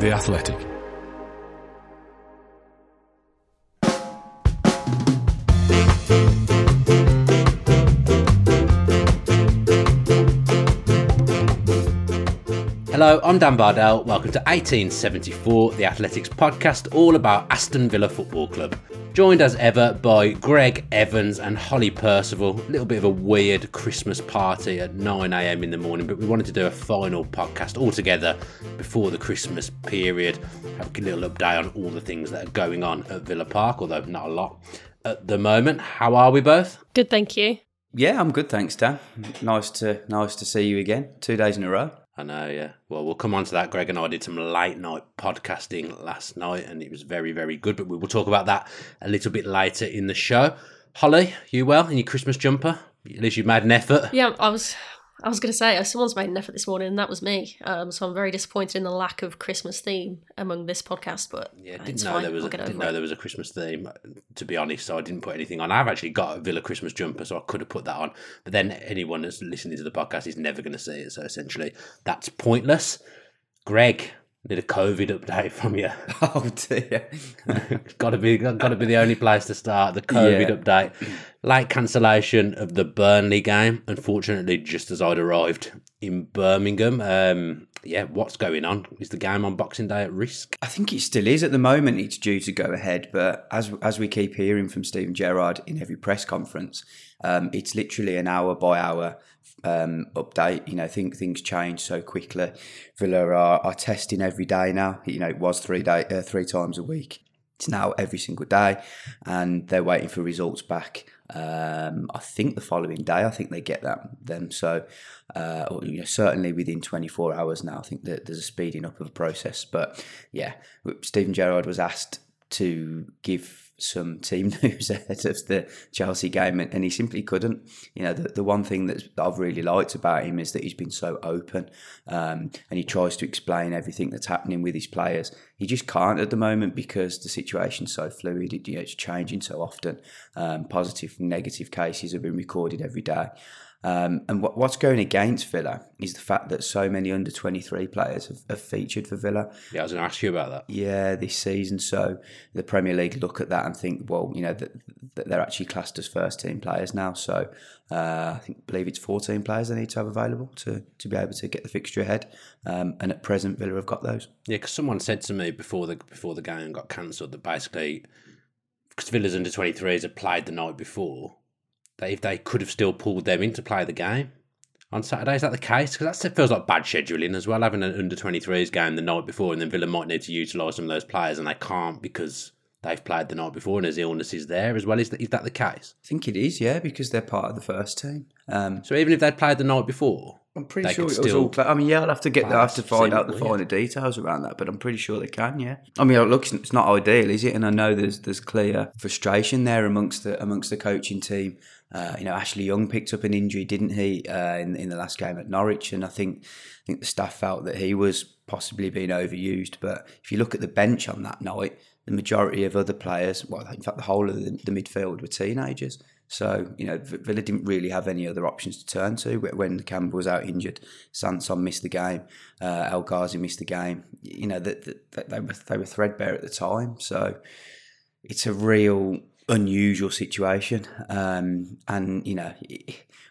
The Athletic. Hello, I'm Dan Bardell. Welcome to 1874, the Athletics podcast, all about Aston Villa Football Club. Joined as ever by Greg Evans and Holly Percival. A little bit of a weird Christmas party at 9am in the morning, but we wanted to do a final podcast all together before the Christmas period. Have a little update on all the things that are going on at Villa Park, although not a lot at the moment. How are we both? Good, thank you. Yeah, I'm good, thanks, Dan. Nice to nice to see you again. Two days in a row. I know, yeah. Well, we'll come on to that. Greg and I did some late night podcasting last night, and it was very, very good. But we will talk about that a little bit later in the show. Holly, you well in your Christmas jumper? At least you made an effort. Yeah, I was. I was going to say, uh, someone's made an effort this morning, and that was me. Um, so I'm very disappointed in the lack of Christmas theme among this podcast. But Yeah, uh, didn't know fine. there was a, didn't know it. there was a Christmas theme. To be honest, so I didn't put anything on. I've actually got a Villa Christmas jumper, so I could have put that on. But then anyone that's listening to the podcast is never going to see it, so essentially that's pointless. Greg, need a COVID update from you. Oh dear. got to be got to be the only place to start. The COVID Yeah. update, late cancellation of the Burnley game. Unfortunately, just as I'd arrived in Birmingham. Um, yeah, what's going on? Is the game on Boxing Day at risk? I think it still is at the moment. It's due to go ahead, but as as we keep hearing from Steven Gerrard in every press conference, um, it's literally an hour by hour um, update. You know, think things change so quickly. Villa are, are testing every day now. You know, it was three day uh, three times a week. It's now every single day, and they're waiting for results back. Um, I think the following day, I think they get that them. So, uh, or, you know, certainly within 24 hours now, I think that there's a speeding up of the process. But yeah, Steven Gerrard was asked to give some team news ahead of the Chelsea game, and, he simply couldn't. You know, the, the one thing that I've really liked about him is that he's been so open, um, and he tries to explain everything that's happening with his players. He just can't at the moment because the situation's so fluid. It, you know, it's changing so often. Um, positive and negative cases have been recorded every day. Um, and what, what's going against Villa is the fact that so many under 23 players have, have featured for Villa. Yeah, I was going to ask you about that. Yeah, this season. So the Premier League look at that and think, well, you know, that, that they're actually classed as first team players now. So uh, I think believe it's 14 players they need to have available to, to be able to get the fixture ahead. Um, and at present, Villa have got those. Yeah, because someone said to me before the before the game got cancelled that basically, because Villa's under twenty threes had played the night before, that if they could have still pulled them in to play the game on Saturday, is that the case? Because that feels like bad scheduling as well, having an under twenty threes game the night before, and then Villa might need to utilise some of those players, and they can't because they've played the night before and there's illnesses there as well. Is that, is that the case? I think it is, yeah, because they're part of the first team. Um, So even if they'd played the night before, I'm pretty They sure it was all. I mean, yeah, I'll have to get. I have to find out the finer details around that, but I'm pretty sure they can. Yeah. I mean, look, it's- it's not ideal, is it? And I know there's there's clear frustration there amongst the amongst the coaching team. Uh, you know, Ashley Young picked up an injury, didn't he, uh, in in the last game at Norwich? And I think I think the staff felt that he was possibly being overused. But if you look at the bench on that night, the majority of other players, well, in fact, the whole of the, the midfield were teenagers. So, you know, Villa didn't really have any other options to turn to when Campbell was out injured. Sanson missed the game. Uh, El Ghazi missed the game. You know, that that they were they were threadbare at the time. So, it's a real unusual situation. Um, and, you know,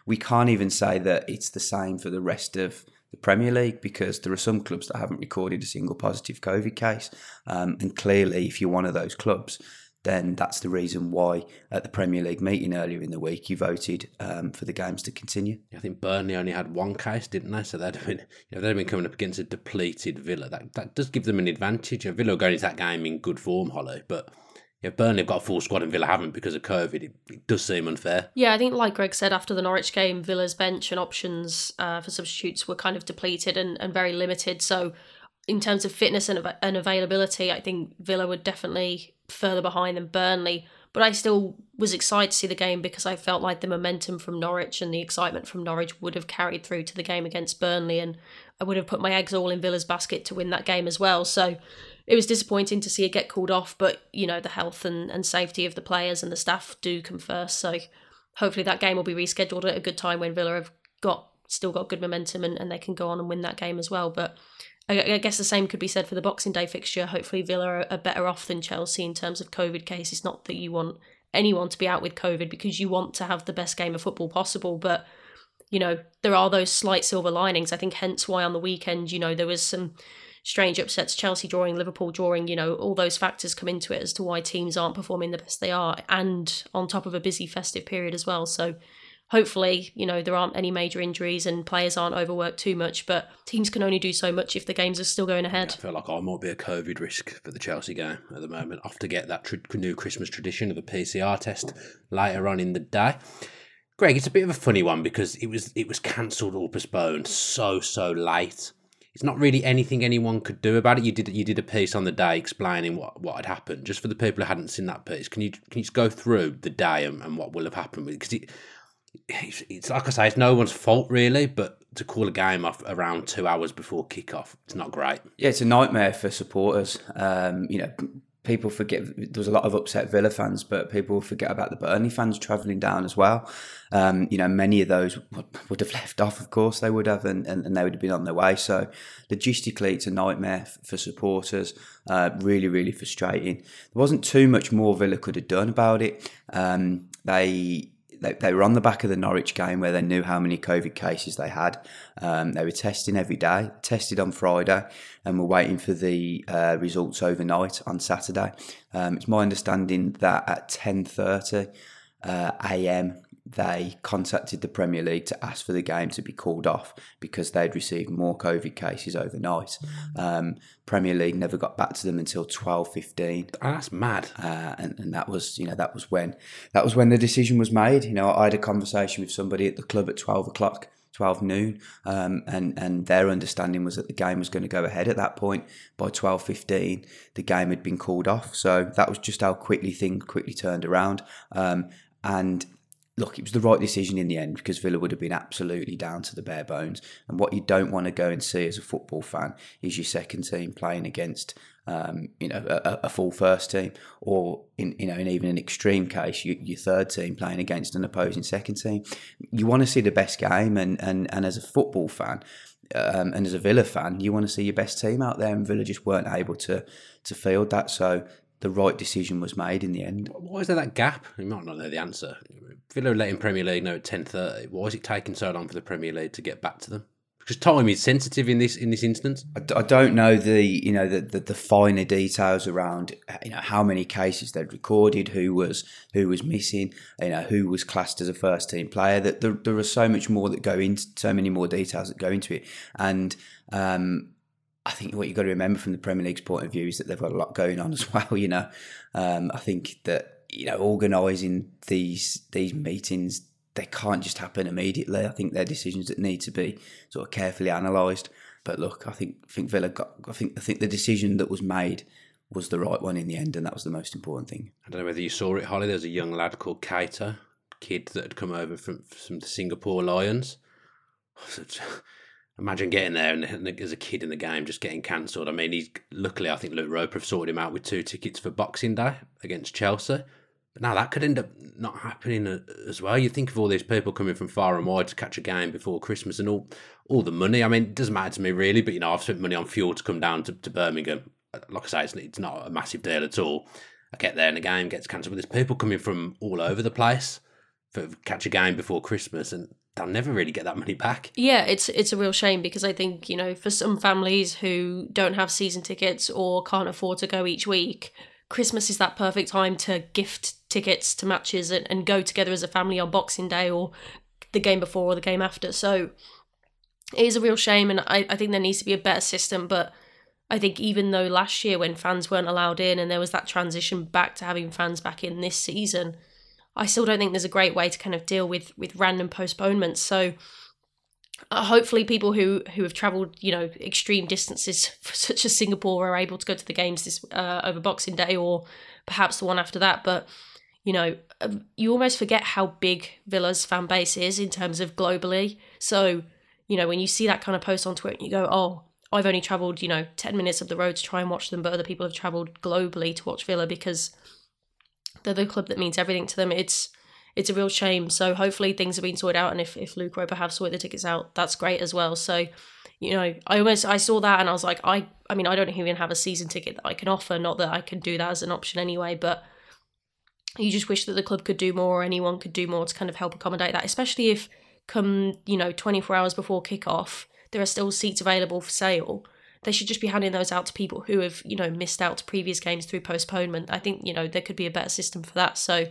we can't even say that it's the same for the rest of the Premier League because there are some clubs that haven't recorded a single positive COVID case. Um, and clearly, if you're one of those clubs, then that's the reason why at the Premier League meeting earlier in the week you voted um, for the games to continue. I think Burnley only had one case, didn't they? So they'd have been, you know, they'd have been coming up against a depleted Villa. That that does give them an advantage. You Villa are going into that game in good form, Hollow, but yeah, Burnley have got a full squad and Villa haven't because of COVID. It, it does seem unfair. Yeah, I think like Greg said after the Norwich game, Villa's bench and options uh, for substitutes were kind of depleted and, and very limited. So, in terms of fitness and, and availability, I think Villa were definitely further behind than Burnley. But I still was excited to see the game because I felt like the momentum from Norwich and the excitement from Norwich would have carried through to the game against Burnley, and I would have put my eggs all in Villa's basket to win that game as well. So it was disappointing to see it get called off, but you know the health and, and safety of the players and the staff do come first. So hopefully that game will be rescheduled at a good time when Villa have got still got good momentum and, and they can go on and win that game as well. But I, I guess the same could be said for the Boxing Day fixture. Hopefully, Villa are, are better off than Chelsea in terms of COVID cases. Not that you want anyone to be out with COVID because you want to have the best game of football possible, but you know there are those slight silver linings. I think hence why on the weekend, you know, there was some strange upsets. Chelsea drawing, Liverpool drawing. You know, all those factors come into it as to why teams aren't performing the best they are, and on top of a busy festive period as well. So hopefully, you know, there aren't any major injuries and players aren't overworked too much, but teams can only do so much if the games are still going ahead. I feel like I might be a COVID risk for the Chelsea game at the moment. I have to get that tr- new Christmas tradition of a PCR test later on in the day. Greg, it's a bit of a funny one because it was it was cancelled or postponed so so late. It's not really anything anyone could do about it. You did you did a piece on the day explaining what, what had happened. Just for the people who hadn't seen that piece, can you can you just go through the day and, and what will have happened? Because it, it's, it's like I say, it's no one's fault really, but to call a game off around two hours before kickoff, it's not great. Yeah, it's a nightmare for supporters. Um, you know, people forget there was a lot of upset Villa fans, but people forget about the Burnley fans travelling down as well. Um, you know, many of those would have left off, of course, they would have, and, and, and, they would have been on their way. So, logistically, it's a nightmare for supporters. Uh, really, really frustrating. There wasn't too much more Villa could have done about it. Um, they they, they were on the back of the Norwich game where they knew how many COVID cases they had. Um, they were testing every day, tested on Friday, and were waiting for the uh, results overnight on Saturday. Um, it's my understanding that at 10.30 uh, a.m they contacted the Premier League to ask for the game to be called off because they'd received more COVID cases overnight. Um, Premier League never got back to them until twelve fifteen. Oh, that's mad. Uh, and, and that was you know that was when that was when the decision was made. You know, I had a conversation with somebody at the club at twelve o'clock. 12 noon um, and and their understanding was that the game was going to go ahead at that point by 12.15 the game had been called off so that was just how quickly things quickly turned around um, and look, it was the right decision in the end because Villa would have been absolutely down to the bare bones. And what you don't want to go and see as a football fan is your second team playing against, um, you know, a, a, full first team, or in you know, in even an extreme case, you, your third team playing against an opposing second team. You want to see the best game, and and and as a football fan. Um, and as a Villa fan, you want to see your best team out there, and Villa just weren't able to to field that. So the right decision was made in the end. Why is there that gap? You might not know the answer. Villa letting Premier League know at ten thirty. Why is it taking so long for the Premier League to get back to them? Because time is sensitive in this in this instance. I, I don't know the you know the, the, the finer details around you know how many cases they'd recorded, who was who was missing, you know who was classed as a first team player. That there, there are so much more that go into so many more details that go into it, and um, I think what you've got to remember from the Premier League's point of view is that they've got a lot going on as well. You know, um, I think that you know organising these these meetings they can't just happen immediately. I think they're decisions that need to be sort of carefully analysed. But look, I think I think Villa got. I think I think the decision that was made was the right one in the end, and that was the most important thing. I don't know whether you saw it, Holly. There's a young lad called Keita, kid that had come over from from the Singapore Lions. Imagine getting there and, and as a kid in the game just getting cancelled. I mean, he's luckily I think Luke Roper have sorted him out with two tickets for Boxing Day against Chelsea. But now that could end up not happening uh, as well. You think of all these people coming from far and wide to catch a game before Christmas and all all the money. I mean, it doesn't matter to me really, but you know, I've spent money on fuel to come down to, to Birmingham. Like I say, it's, it's not a massive deal at all. I get there and the game gets cancelled. But there's people coming from all over the place for catch a game before Christmas, and they'll never really get that money back. Yeah, it's it's a real shame because I think you know for some families who don't have season tickets or can't afford to go each week, Christmas is that perfect time to gift tickets to matches and, and go together as a family on Boxing Day or the game before or the game after. So it is a real shame, and I, I think there needs to be a better system, but. I think even though last year when fans weren't allowed in and there was that transition back to having fans back in this season, I still don't think there's a great way to kind of deal with with random postponements. So uh, hopefully people who who have traveled you know extreme distances such as Singapore are able to go to the games this uh, over Boxing Day or perhaps the one after that but you know um, you almost forget how big Villa's fan base is in terms of globally so you know when you see that kind of post on Twitter you go oh I've only traveled you know 10 minutes of the road to try and watch them but other people have traveled globally to watch Villa because they're the club that means everything to them. It's it's a real shame. So hopefully things have been sorted out, and if if Luke Roper have sorted the tickets out, that's great as well. So you know, I almost I saw that and I was like, I I mean, I don't even have a season ticket that I can offer. Not that I can do that as an option anyway, but you just wish that the club could do more or anyone could do more to kind of help accommodate that, especially if come, you know, 24 hours before kickoff, there are still seats available for sale. They should just be handing those out to people who have, you know, missed out to previous games through postponement. I think, you know, there could be a better system for that. So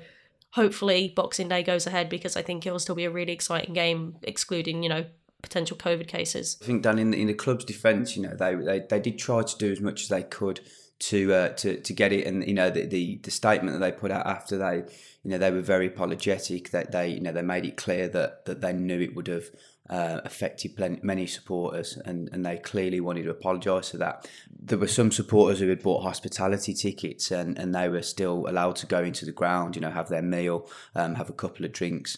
hopefully Boxing Day goes ahead because I think it will still be a really exciting game, excluding, you know, potential COVID cases. I think Dan, in the, in the club's defence, you know, they, they they did try to do as much as they could to uh, to to get it, and you know, the, the the statement that they put out after they, you know, they were very apologetic. That they, you know, they made it clear that that they knew it would have uh, affected plenty, many supporters, and, and they clearly wanted to apologise for that. There were some supporters who had bought hospitality tickets, and, and they were still allowed to go into the ground, you know, have their meal, um, have a couple of drinks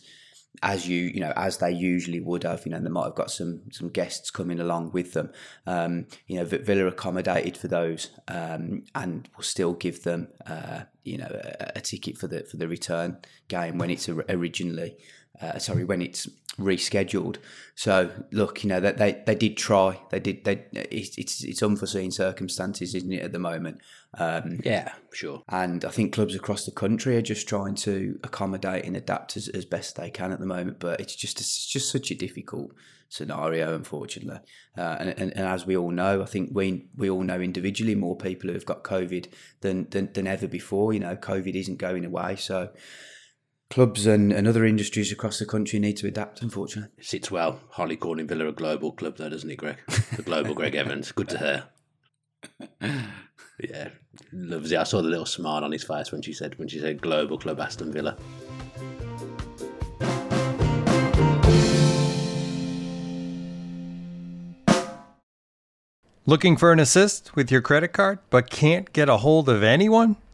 as you you know as they usually would have you know they might have got some some guests coming along with them um, you know Villa accommodated for those um, and will still give them uh, you know a, a, ticket for the for the return game when it's originally uh, sorry when it's rescheduled. So look you know that they, they did try. They did they it's it's, unforeseen circumstances isn't it at the moment? Um, yeah sure. and I think clubs across the country are just trying to accommodate and adapt as, as best they can at the moment but it's just it's just such a difficult scenario unfortunately. Uh, and, and, and, as we all know I think we we all know individually more people who have got COVID than, than, than ever before. You know COVID isn't going away so clubs and, and other industries across the country need to adapt, unfortunately. Sits well. Harley calling Villa a global club, though, doesn't it, Greg? The global Greg Evans. Good to hear. Yeah, loves it. I saw the little smile on his face when she said when she said global club Aston Villa. Looking for an assist with your credit card but can't get a hold of anyone?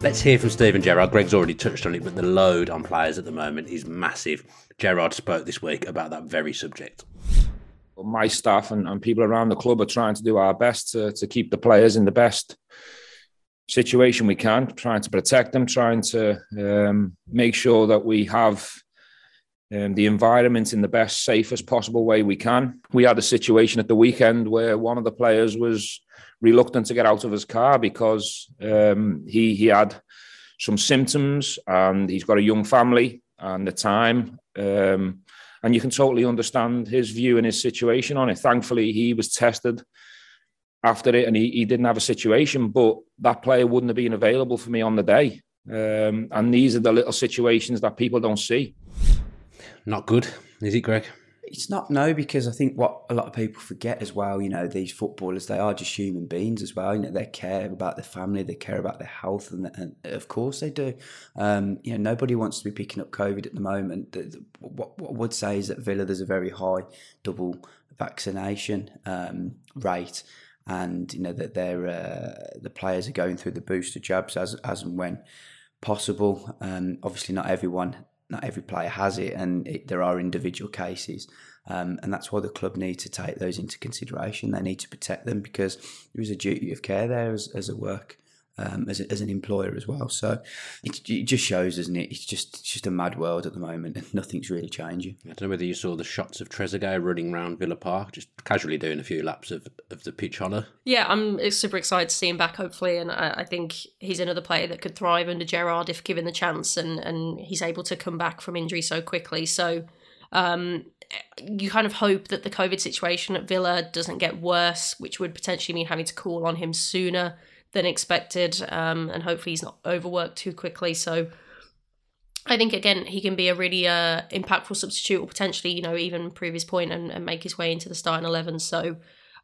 Let's hear from Steven Gerrard. Greg's already touched on it, but the load on players at the moment is massive. Gerrard spoke this week about that very subject. My staff and, and people around the club are trying to do our best to, to keep the players in the best situation we can, trying to protect them, trying to um, make sure that we have um, the environment in the best, safest possible way we can. We had a situation at the weekend where one of the players was reluctant to get out of his car because um, he he had some symptoms and he's got a young family and the time. Um, and you can totally understand his view and his situation on it. Thankfully, he was tested after it and he, he didn't have a situation, but that player wouldn't have been available for me on the day. Um, and these are the little situations that people don't see. Not good, is it, Greg? It's not no, because I think what a lot of people forget as well, you know, these footballers they are just human beings as well. You know, they care about their family, they care about their health, and, and of course they do. Um, you know, nobody wants to be picking up COVID at the moment. The, the, what, what I would say is that Villa there's a very high double vaccination um, rate, and you know that they're uh, the players are going through the booster jabs as as and when possible. Um, obviously, not everyone not every player has it, and it, there are individual cases, um, and that's why the club need to take those into consideration. They need to protect them because there is a duty of care there as, as a work um, as, a, as an employer as well. So it, it just shows, doesn't it? It's just it's just a mad world at the moment, and nothing's really changing. I don't know whether you saw the shots of Trezeguet running around Villa Park, just casually doing a few laps of, of the pitch honour. Yeah, I'm super excited to see him back, hopefully, and I, I think he's another player that could thrive under Gerrard if given the chance, and and he's able to come back from injury so quickly. So. Um, you kind of hope that the COVID situation at Villa doesn't get worse, which would potentially mean having to call on him sooner than expected, um, and hopefully he's not overworked too quickly. So I think again he can be a really uh, impactful substitute, or potentially you know even prove his point and, and make his way into the starting eleven. So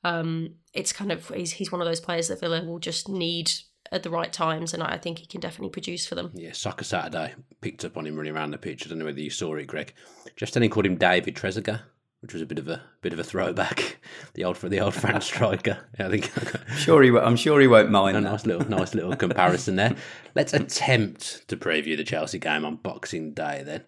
um, it's kind of he's he's one of those players that Villa will just need at the right times, and I think he can definitely produce for them. Yeah, Soccer Saturday picked up on him running around the pitch. I don't know whether you saw it, Greg. Just then called him David Trezeguet which was a bit of a bit of a throwback. The old the old French striker. I think. sure, he. I'm sure he won't mind. A nice little, nice little comparison there. Let's attempt to preview the Chelsea game on Boxing Day then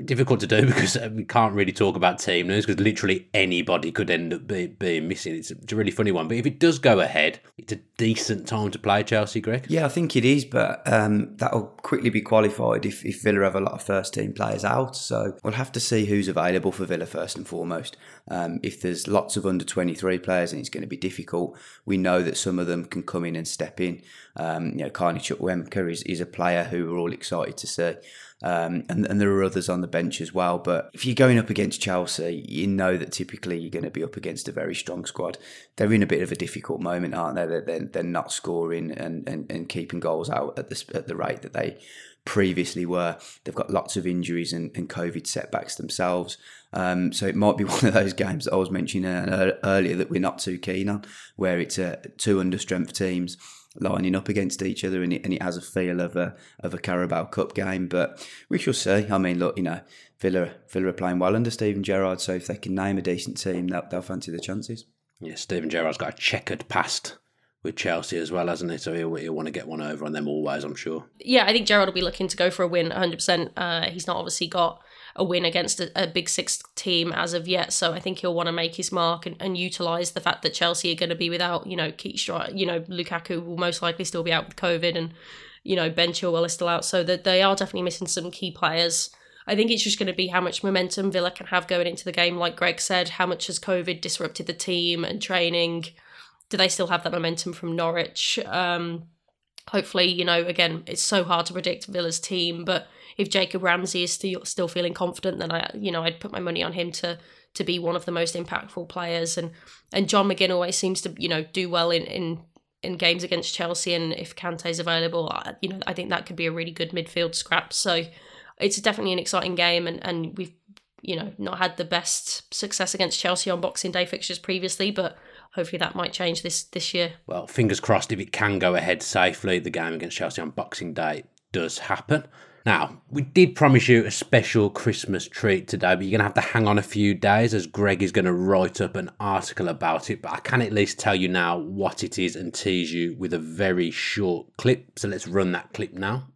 difficult to do because uh, we can't really talk about team news because literally anybody could end up be, being missing. It's a really funny one. But if it does go ahead, it's a decent time to play Chelsea, Greg. Yeah, I think it is, but um, that'll quickly be qualified if, if Villa have a lot of first team players out. So we'll have to see who's available for Villa first and foremost. Um, if there's lots of under 23 players and it's going to be difficult, we know that some of them can come in and step in. Um, you know, Carney Chukwuemeka is, is a player who we're all excited to see. Um, and, and there are others on the bench as well. But if you're going up against Chelsea, you know that typically you're going to be up against a very strong squad. They're in a bit of a difficult moment, aren't they? They're, they're, they're not scoring and, and, and keeping goals out at the, at the rate that they previously were. They've got lots of injuries and, and COVID setbacks themselves. Um, so it might be one of those games that I was mentioning earlier that we're not too keen on, where it's two under strength teams lining up against each other, and it, and it has a feel of a of a Carabao Cup game. But we shall see. I mean, look, you know, Villa Villa are playing well under Steven Gerrard, so if they can name a decent team, they'll, they'll fancy the chances. Yeah, Steven Gerrard's got a checkered past with Chelsea as well, hasn't he? So he'll, he'll want to get one over on them always, I'm sure. Yeah, I think Gerrard will be looking to go for a win 100%. Uh, he's not obviously got a win against a, a, big six team as of yet. So I think he'll want to make his mark and, and utilize the fact that Chelsea are going to be without, you know, Keith Stri- you know, Lukaku will most likely still be out with COVID and, you know, Ben Chilwell is still out. So that they are definitely missing some key players. I think it's just going to be how much momentum Villa can have going into the game. Like Greg said, how much has COVID disrupted the team and training? Do they still have that momentum from Norwich? Um, hopefully, you know, again, it's so hard to predict Villa's team, but if Jacob Ramsey is still still feeling confident, then I you know I'd put my money on him to to be one of the most impactful players. And and John McGinn always seems to you know do well in in in games against Chelsea. And if Kante's available, you know I think that could be a really good midfield scrap. So it's definitely an exciting game, and and we've you know not had the best success against Chelsea on Boxing Day fixtures previously, but hopefully that might change this this year. Well, fingers crossed if it can go ahead safely, the game against Chelsea on Boxing Day does happen. Now, we did promise you a special Christmas treat today, but you're going to have to hang on a few days as Greg is going to write up an article about it. But I can at least tell you now what it is and tease you with a very short clip. So let's run that clip now.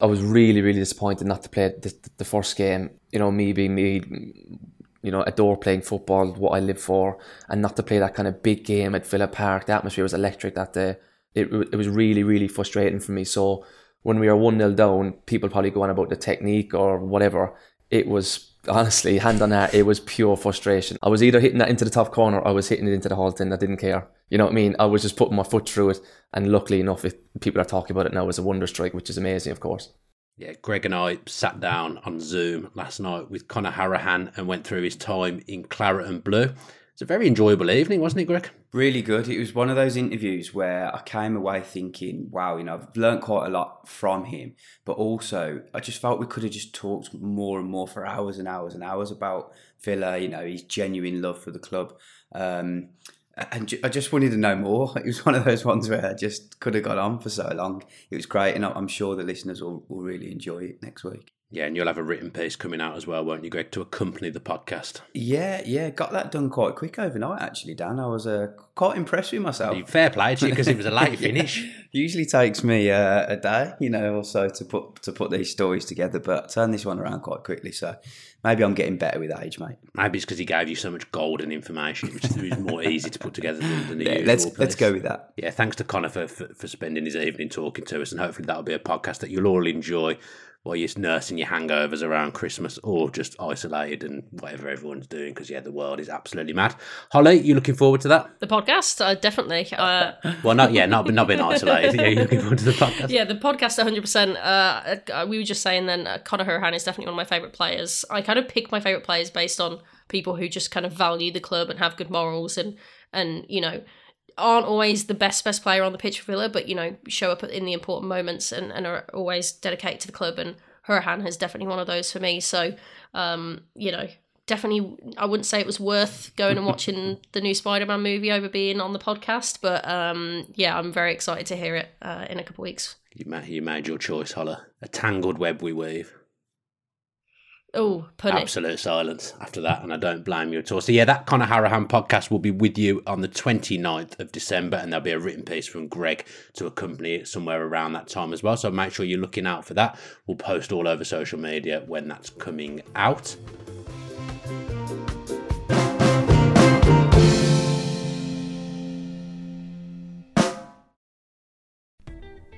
I was really, really disappointed not to play the, the first game. You know, me being me, you know, adore playing football, what I live for, and not to play that kind of big game at Villa Park. The atmosphere was electric that day. It, it was really, really frustrating for me. So when we were 1 0 down, people probably go on about the technique or whatever. It was honestly, hand on heart, it was pure frustration. I was either hitting that into the top corner or I was hitting it into the Holte End. I didn't care. You know what I mean? I was just putting my foot through it. And luckily enough, if people are talking about it now as a wonder strike, which is amazing, of course. Yeah, Greg and I sat down on Zoom last night with Conor Hourihane and went through his time in Claret and Blue. It's a very enjoyable evening, wasn't it, Greg? Really good. It was one of those interviews where I came away thinking, wow, you know, I've learned quite a lot from him, but also I just felt we could have just talked more and more for hours and hours and hours about Villa, you know, his genuine love for the club. Um, and I just wanted to know more. It was one of those ones where I just could have got on for so long. It was great, and I'm sure the listeners will, will really enjoy it next week. Yeah, and you'll have a written piece coming out as well, won't you, Greg, to accompany the podcast? Yeah, yeah, got that done quite quick overnight, actually, Dan. I was uh, quite impressed with myself. Fair play to you because it was a late finish. Usually takes me uh, a day, you know, or so to put to put these stories together, but I turned this one around quite quickly. So maybe I'm getting better with age, mate. Maybe it's because he gave you so much golden information, which is more easy to put together than, than the yeah, Let's piece. let's go with that. Yeah, thanks to Conor for, for, for spending his evening talking to us, and hopefully that'll be a podcast that you'll all enjoy while you're nursing your hangovers around Christmas or just isolated and whatever everyone's doing because, yeah, the world is absolutely mad. Holly, you looking forward to that? The podcast? Uh, definitely. Uh... well, not, yeah, not, not being isolated. yeah, you're looking forward to the podcast. Yeah, the podcast 100%. Uh, uh, we were just saying then, uh, Conor Hourihane is definitely one of my favourite players. I kind of pick my favourite players based on people who just kind of value the club and have good morals and, and you know, aren't always the best best player on the pitch for Villa, but you know show up in the important moments and, and are always dedicated to the club. And Hourihane is definitely one of those for me. So um, you know, definitely, I wouldn't say it was worth going and watching the new Spider-Man movie over being on the podcast, but um, yeah, I'm very excited to hear it uh, in a couple of weeks. You made, you made your choice, Holler. A tangled web we weave. Oh, it. Absolute silence after that, and I don't blame you at all. So, yeah, that Conor Hourihane podcast will be with you on the 29th of December, and there'll be a written piece from Greg to accompany it somewhere around that time as well. So, make sure you're looking out for that. We'll post all over social media when that's coming out.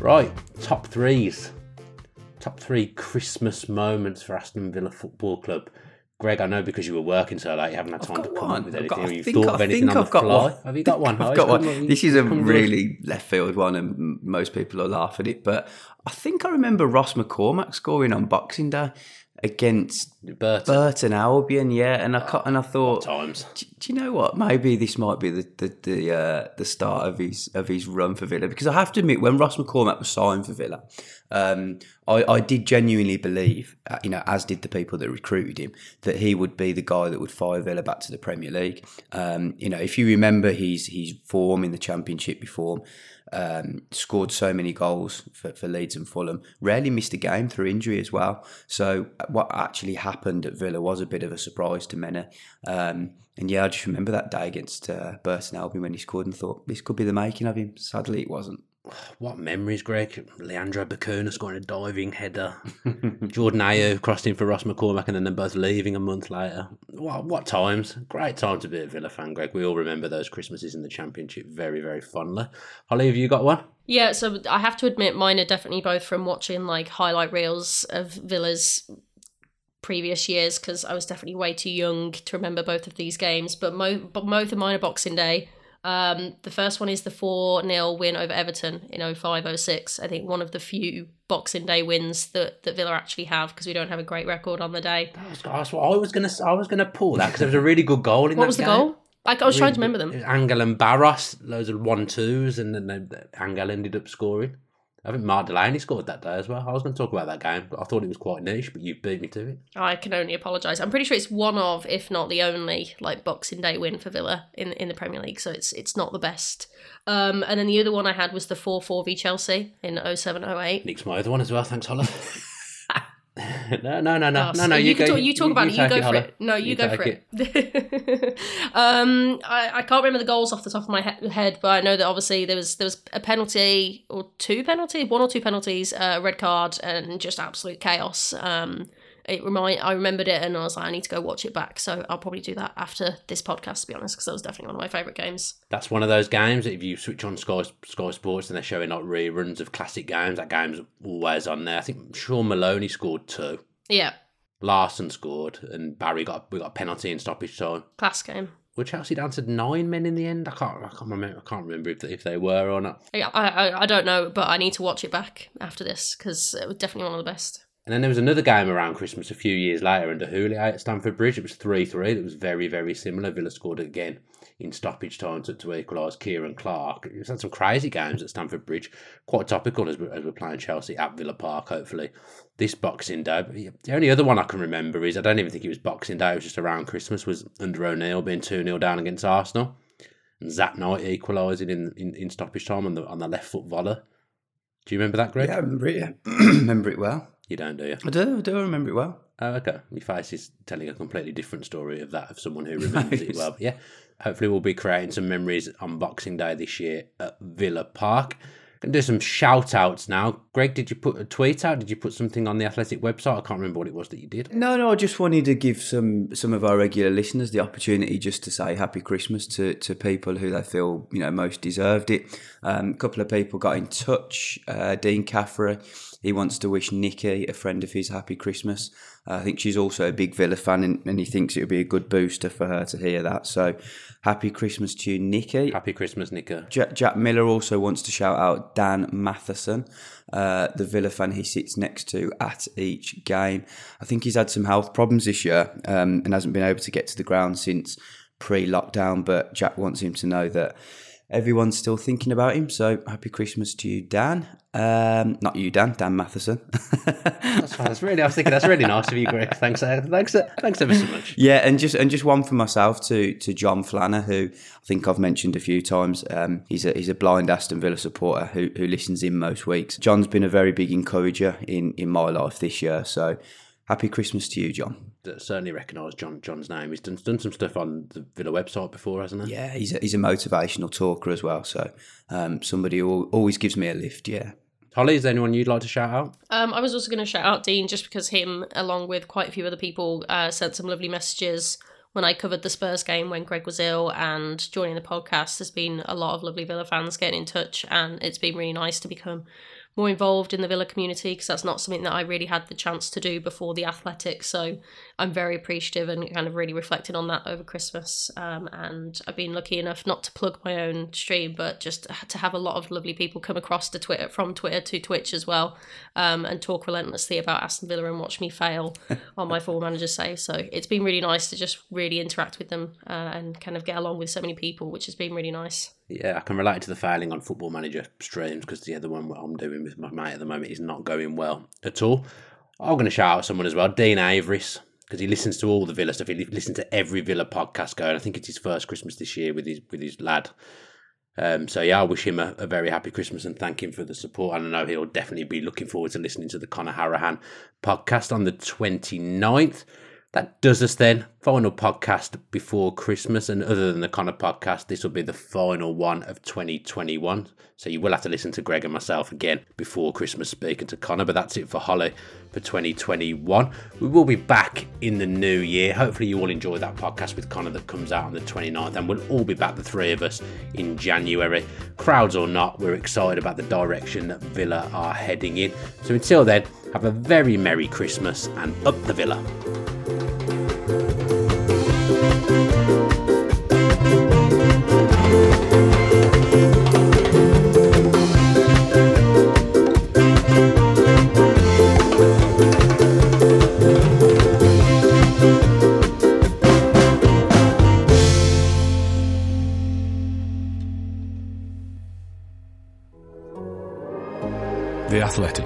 Right, top threes. Top three Christmas moments for Aston Villa Football Club. Greg, I know because you were working so late, you haven't had time to come one. up with anything. got- I You've think- thought I of anything think on the I've got fly. one. Have you got one? I've got one. on, This is a really left field one, and most people will laugh at it. But I think I remember Ross McCormack scoring on Boxing Day against Burton. Burton Albion. Yeah, and I ca- and I thought, times. do, do you know what? Maybe this might be the the the, uh, the start of his of his run for Villa because I have to admit when Ross McCormack was signed for Villa, um, I, I did genuinely believe, uh, you know, as did the people that recruited him, that he would be the guy that would fire Villa back to the Premier League. Um, you know, if you remember his his form in the Championship before. Um, scored so many goals for, for Leeds and Fulham. Rarely missed a game through injury as well. So uh, what actually happened at Villa was a bit of a surprise to many. Um, and yeah, I just remember that day against uh, Burton Albion when he scored and thought this could be the making of him. Sadly, it wasn't. What memories, Greg? Leandro Bacuna scoring a diving header. Jordan Ayew crossed in for Ross McCormack and then them both leaving a month later. What, what times? Great time to be a Villa fan, Greg. We all remember those Christmases in the Championship very, very fondly. Holly, have you got one? Yeah, so I have to admit, mine are definitely both from watching like highlight reels of Villa's previous years because I was definitely way too young to remember both of these games. But, mo- but both of mine are Boxing Day. Um, the first one is the 4 0 win over Everton in 05 06. I think one of the few Boxing Day wins that, that Villa actually have because we don't have a great record on the day. That's, that's what I was gonna. I was gonna pull that because it was a really good goal in What was the game. goal? I, I was trying to remember them. Angel and Baros, loads of one twos, and then they, Angel ended up scoring. I think Mark Delaney scored that day as well. I was going to talk about that game, but I thought it was quite niche, but you beat me to it. I can only apologise. I'm pretty sure it's one of, if not the only, like Boxing Day win for Villa in in the Premier League. So it's it's not the best. Um, and then the other one I had was the four four v Chelsea in 0708. Nick's my other one as well. Thanks, Holla. no, no, no, no, no, no. You, You, go, talk, you talk about it. You go for it. No, you, go for take it. um, I, I can't remember the goals off the top of my he- head, but I know that obviously there was there was a penalty or two penalties, one or two penalties, uh, red card, and just absolute chaos. Um, it remind I remembered it and I was like, I need to go watch it back. So I'll probably do that after this podcast, to be honest, because that was definitely one of my favourite games. That's one of those games that if you switch on Sky Sky Sports and they're showing like reruns of classic games, that game's always on there. I think Shaun Maloney scored two. Yeah, Laursen scored, and Barry got we got a penalty in stoppage time. class game. Were Chelsea down to nine men in the end? I can't. I can't remember. I can't remember if they, if they were or not. Yeah, I, I I don't know, but I need to watch it back after this because it was definitely one of the best. And then there was another game around Christmas a few years later under Houllier at Stamford Bridge. It was 3 3. It was very, very similar. Villa scored again in stoppage time to, to equalise Ciaran Clark. It's had some crazy games at Stamford Bridge. Quite topical as we're, as we're playing Chelsea at Villa Park, hopefully, this Boxing Day. But the only other one I can remember is I don't even think it was Boxing Day, it was just around Christmas, was under O'Neill being 2 0 down against Arsenal. And Zat Knight equalising in, in, in stoppage time on the, on the left foot volley. Do you remember that, Greg? Yeah, I remember it. Yeah. remember it well. You don't, do you? I do. I do. Remember it well. Oh, okay. Your face is telling a completely different story of that of someone who remembers it well. But yeah, hopefully we'll be creating some memories on Boxing Day this year at Villa Park. Gonna do some shout outs now. Greg, did you put a tweet out? Did you put something on the Athletic website? I can't remember what it was that you did. No, no. I just wanted to give some some of our regular listeners the opportunity just to say Happy Christmas to, to people who they feel you know most deserved it. Um, a couple of people got in touch. Uh, Dean Caffrey, he wants to wish Nikki, a friend of his, Happy Christmas. Uh, I think she's also a big Villa fan, and, and he thinks it would be a good booster for her to hear that. So, Happy Christmas to you, Nikki. Happy Christmas, Nicker. Jack, Jack Miller also wants to shout out Dan Matheson, uh, the Villa fan he sits next to at each game. I think he's had some health problems this year um, and hasn't been able to get to the ground since pre lockdown. But Jack wants him to know that everyone's still thinking about him. So happy Christmas to you, Dan. Um, not you, Dan. Dan Matheson. That's fine. That's really. I was thinking that's really nice of you, Greg. Thanks. Uh, thanks. Uh, thanks ever so much. Yeah, and just and just one for myself to to John Flanner, who I think I've mentioned a few times. Um, he's a he's a blind Aston Villa supporter who who listens in most weeks. John's been a very big encourager in in my life this year. So happy Christmas to you, John. Certainly recognise John John's name. He's done done some stuff on the Villa website before, hasn't he? Yeah, he's a, he's a motivational talker as well. So um, somebody who always gives me a lift. Yeah. Holly, is there anyone you'd like to shout out? Um, I was also going to shout out Dean just because him, along with quite a few other people, uh, sent some lovely messages when I covered the Spurs game when Greg was ill and joining the podcast. There's been a lot of lovely Villa fans getting in touch, and it's been really nice to become more involved in the Villa community because that's not something that I really had the chance to do before the Athletics. So I'm very appreciative and kind of really reflected on that over Christmas. Um, and I've been lucky enough not to plug my own stream, but just to have a lot of lovely people come across to Twitter from Twitter to Twitch as well, um, and talk relentlessly about Aston Villa and watch me fail on my four manager's say. So it's been really nice to just really interact with them uh, and kind of get along with so many people, which has been really nice. Yeah, I can relate to the failing on Football Manager streams because the other one I'm doing with my mate at the moment is not going well at all. I'm going to shout out someone as well, Dean Averis, because he listens to all the Villa stuff. He listens to every Villa podcast going. I think it's his first Christmas this year with his with his lad. Um, so yeah, I wish him a, a, very happy Christmas and thank him for the support. And I know he'll definitely be looking forward to listening to the Conor Hourihane podcast on the 29th. That does us then. Final podcast before Christmas. And other than the Conor podcast, this will be the final one of 2021. So you will have to listen to Greg and myself again before Christmas speaking to Conor. But that's it for Holly for 2021. We will be back in the new year. Hopefully, you all enjoy that podcast with Conor that comes out on the 29th. And we'll all be back, the three of us, in January. Crowds or not, we're excited about the direction that Villa are heading in. So until then, have a very Merry Christmas and up the Villa. Athletic.